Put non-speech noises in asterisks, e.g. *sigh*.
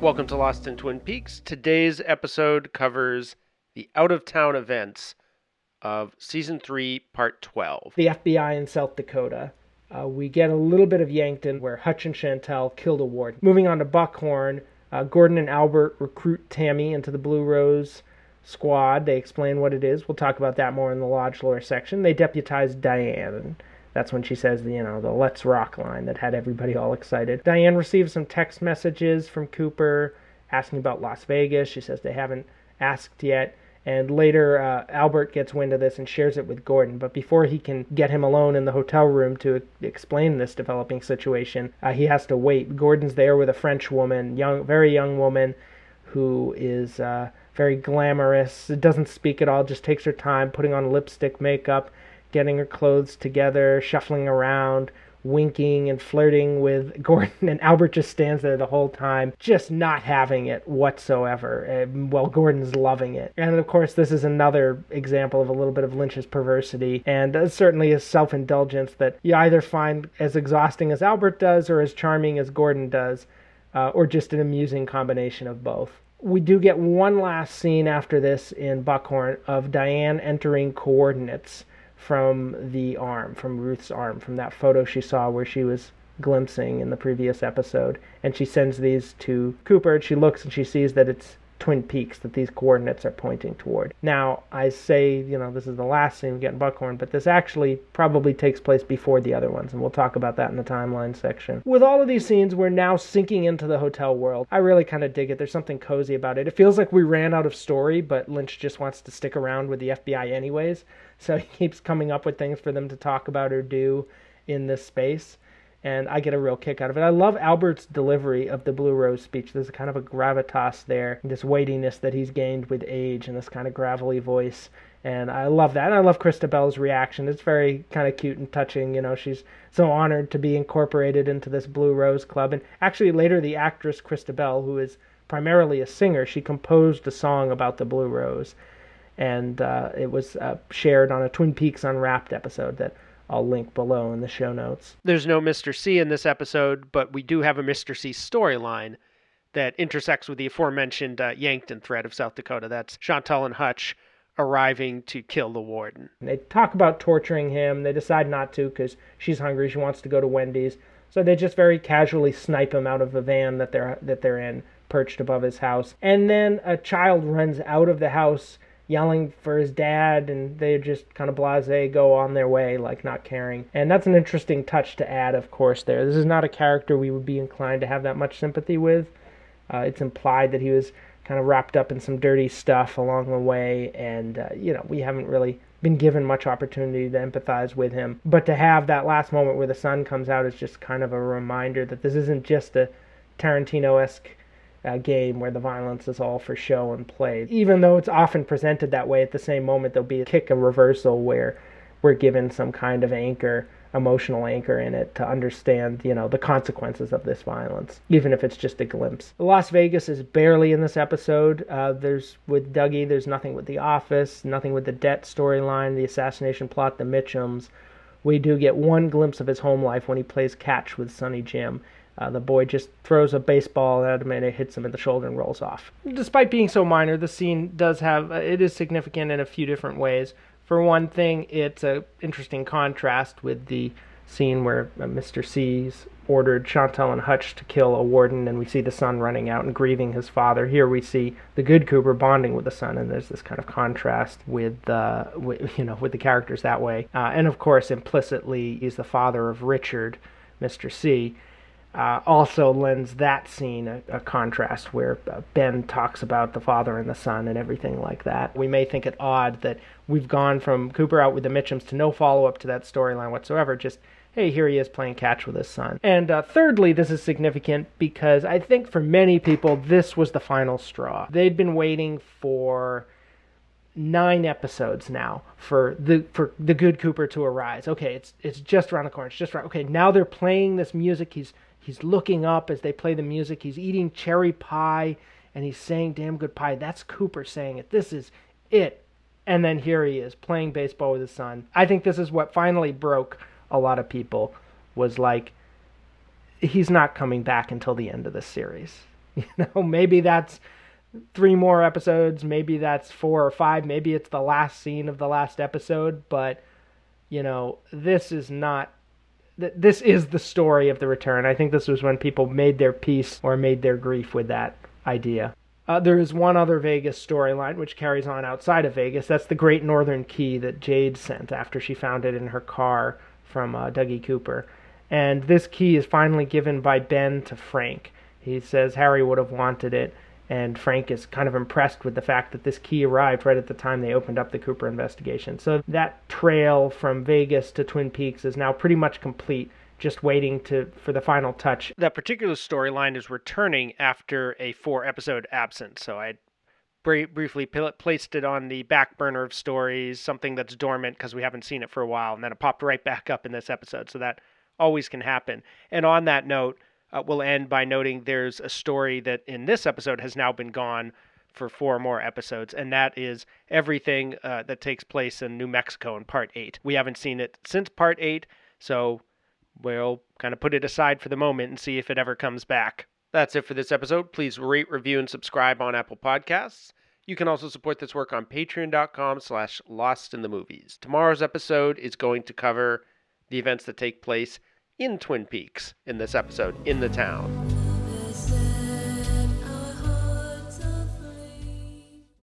Welcome to Lost in Twin Peaks. Today's episode covers the out of town events of season 3, part 12. The FBI in South Dakota. Uh, we get a little bit of Yankton where Hutch and Chantal killed a warden. Moving on to Buckhorn, uh, Gordon and Albert recruit Tammy into the Blue Rose squad. They explain what it is. We'll talk about that more in the Lodge Lore section. They deputize Diane. That's when she says, the, you know, the let's rock line that had everybody all excited. Diane receives some text messages from Cooper asking about Las Vegas. She says they haven't asked yet. And later, uh, Albert gets wind of this and shares it with Gordon. But before he can get him alone in the hotel room to explain this developing situation, uh, he has to wait. Gordon's there with a French woman, young, very young woman, who is uh, very glamorous. Doesn't speak at all. Just takes her time, putting on lipstick, makeup, getting her clothes together, shuffling around, winking and flirting with *laughs* Gordon, and Albert just stands there the whole time, just not having it whatsoever, while Gordon's loving it. And of course, this is another example of a little bit of Lynch's perversity, and uh, certainly his self indulgence that you either find as exhausting as Albert does or as charming as Gordon does, uh, or just an amusing combination of both. We do get one last scene after this in Buckhorn of Diane entering coordinates from the arm, from Ruth's arm, from that photo she saw where she was glimpsing in the previous episode. And she sends these to Cooper. She looks and she sees that it's Twin Peaks that these coordinates are pointing toward. Now, I say, you know, this is the last scene we get in Buckhorn, but this actually probably takes place before the other ones, and we'll talk about that in the timeline section. With all of these scenes, we're now sinking into the hotel world. I really kind of dig it. There's something cozy about it. It feels like we ran out of story, but Lynch just wants to stick around with the FBI anyways, so he keeps coming up with things for them to talk about or do in this space and I get a real kick out of it. I love Albert's delivery of the Blue Rose speech. There's a kind of a gravitas there, this weightiness that he's gained with age, and this kind of gravelly voice. And I love that. And I love Chrysta Bell's reaction. It's very kind of cute and touching. You know, she's so honored to be incorporated into this Blue Rose Club. And actually, later, the actress Christabel, who is primarily a singer, she composed a song about the Blue Rose. And uh, it was uh, shared on a Twin Peaks Unwrapped episode that I'll link below in the show notes. There's no Mr. C in this episode, but we do have a Mr. C storyline that intersects with the aforementioned uh, Yankton thread of South Dakota. That's Chantal and Hutch arriving to kill the warden. They talk about torturing him. They decide not to because she's hungry. She wants to go to Wendy's. So they just very casually snipe him out of the van that they're that they're in, perched above his house. And then a child runs out of the house yelling for his dad, and they just kind of blase go on their way, like not caring. And that's an interesting touch to add, of course, there. This is not a character we would be inclined to have that much sympathy with. Uh, it's implied that he was kind of wrapped up in some dirty stuff along the way, and, uh, you know, we haven't really been given much opportunity to empathize with him. But to have that last moment where the sun comes out is just kind of a reminder that this isn't just a Tarantino esque uh, game where the violence is all for show and play. Even though it's often presented that way, at the same moment there'll be a kick, a reversal where we're given some kind of anchor, emotional anchor in it to understand, you know, the consequences of this violence, even if it's just a glimpse. Las Vegas is barely in this episode. Uh, there's with Dougie, there's nothing with The Office, nothing with the debt storyline, the assassination plot, the Mitchums. We do get one glimpse of his home life when he plays catch with Sonny Jim uh, the boy just throws a baseball at him and it hits him in the shoulder and rolls off. Despite being so minor, the scene does have uh, it is significant in a few different ways. For one thing, it's an interesting contrast with the scene where uh, Mr. C's ordered Chantal and Hutch to kill a warden, and we see the son running out and grieving his father. Here we see the good Cooper bonding with the son, and there's this kind of contrast with, uh, *laughs* you know, with the characters that way. Uh, and of course, implicitly, he's the father of Richard, Mr. C uh, also lends that scene a, a contrast where uh, Ben talks about the father and the son and everything like that. We may think it odd that we've gone from Cooper out with the Mitchums to no follow up to that storyline whatsoever, just hey, here he is playing catch with his son. And uh, thirdly, this is significant because I think for many people, this was the final straw. They'd been waiting for nine episodes now for the for the good Cooper to arise. Okay, it's it's just around the corner. It's just right. Okay, now they're playing this music. He's He's looking up as they play the music. He's eating cherry pie and he's saying damn good pie. That's Cooper saying it. This is it. And then here he is playing baseball with his son. I think this is what finally broke a lot of people was like he's not coming back until the end of the series. *laughs* You know, maybe that's three more episodes, maybe that's four or five, maybe it's the last scene of the last episode, but you know, this is not this is the story of the return. I think this was when people made their peace or made their grief with that idea. Uh, there is one other Vegas storyline which carries on outside of Vegas. That's the Great Northern Key that Jade sent after she found it in her car from uh, Dougie Cooper. And this key is finally given by Ben to Frank. He says Harry would have wanted it, and Frank is kind of impressed with the fact that this key arrived right at the time they opened up the Cooper investigation. So that trail from Vegas to Twin Peaks is now pretty much complete just waiting to for the final touch. That particular storyline is returning after a four episode absence. So I br- briefly placed it on the back burner of stories, something that's dormant because we haven't seen it for a while, and then it popped right back up in this episode. So that always can happen. And on that note, uh, we'll end by noting there's a story that in this episode has now been gone for four more episodes, and that is everything uh, that takes place in New Mexico in part eight. We haven't seen it since part eight, so we'll kind of put it aside for the moment and see if it ever comes back. That's it for this episode. Please rate, review, and subscribe on Apple Podcasts. You can also support this work on patreon.com slash lost in the movies. Tomorrow's episode is going to cover the events that take place in Twin Peaks in this episode, in the town.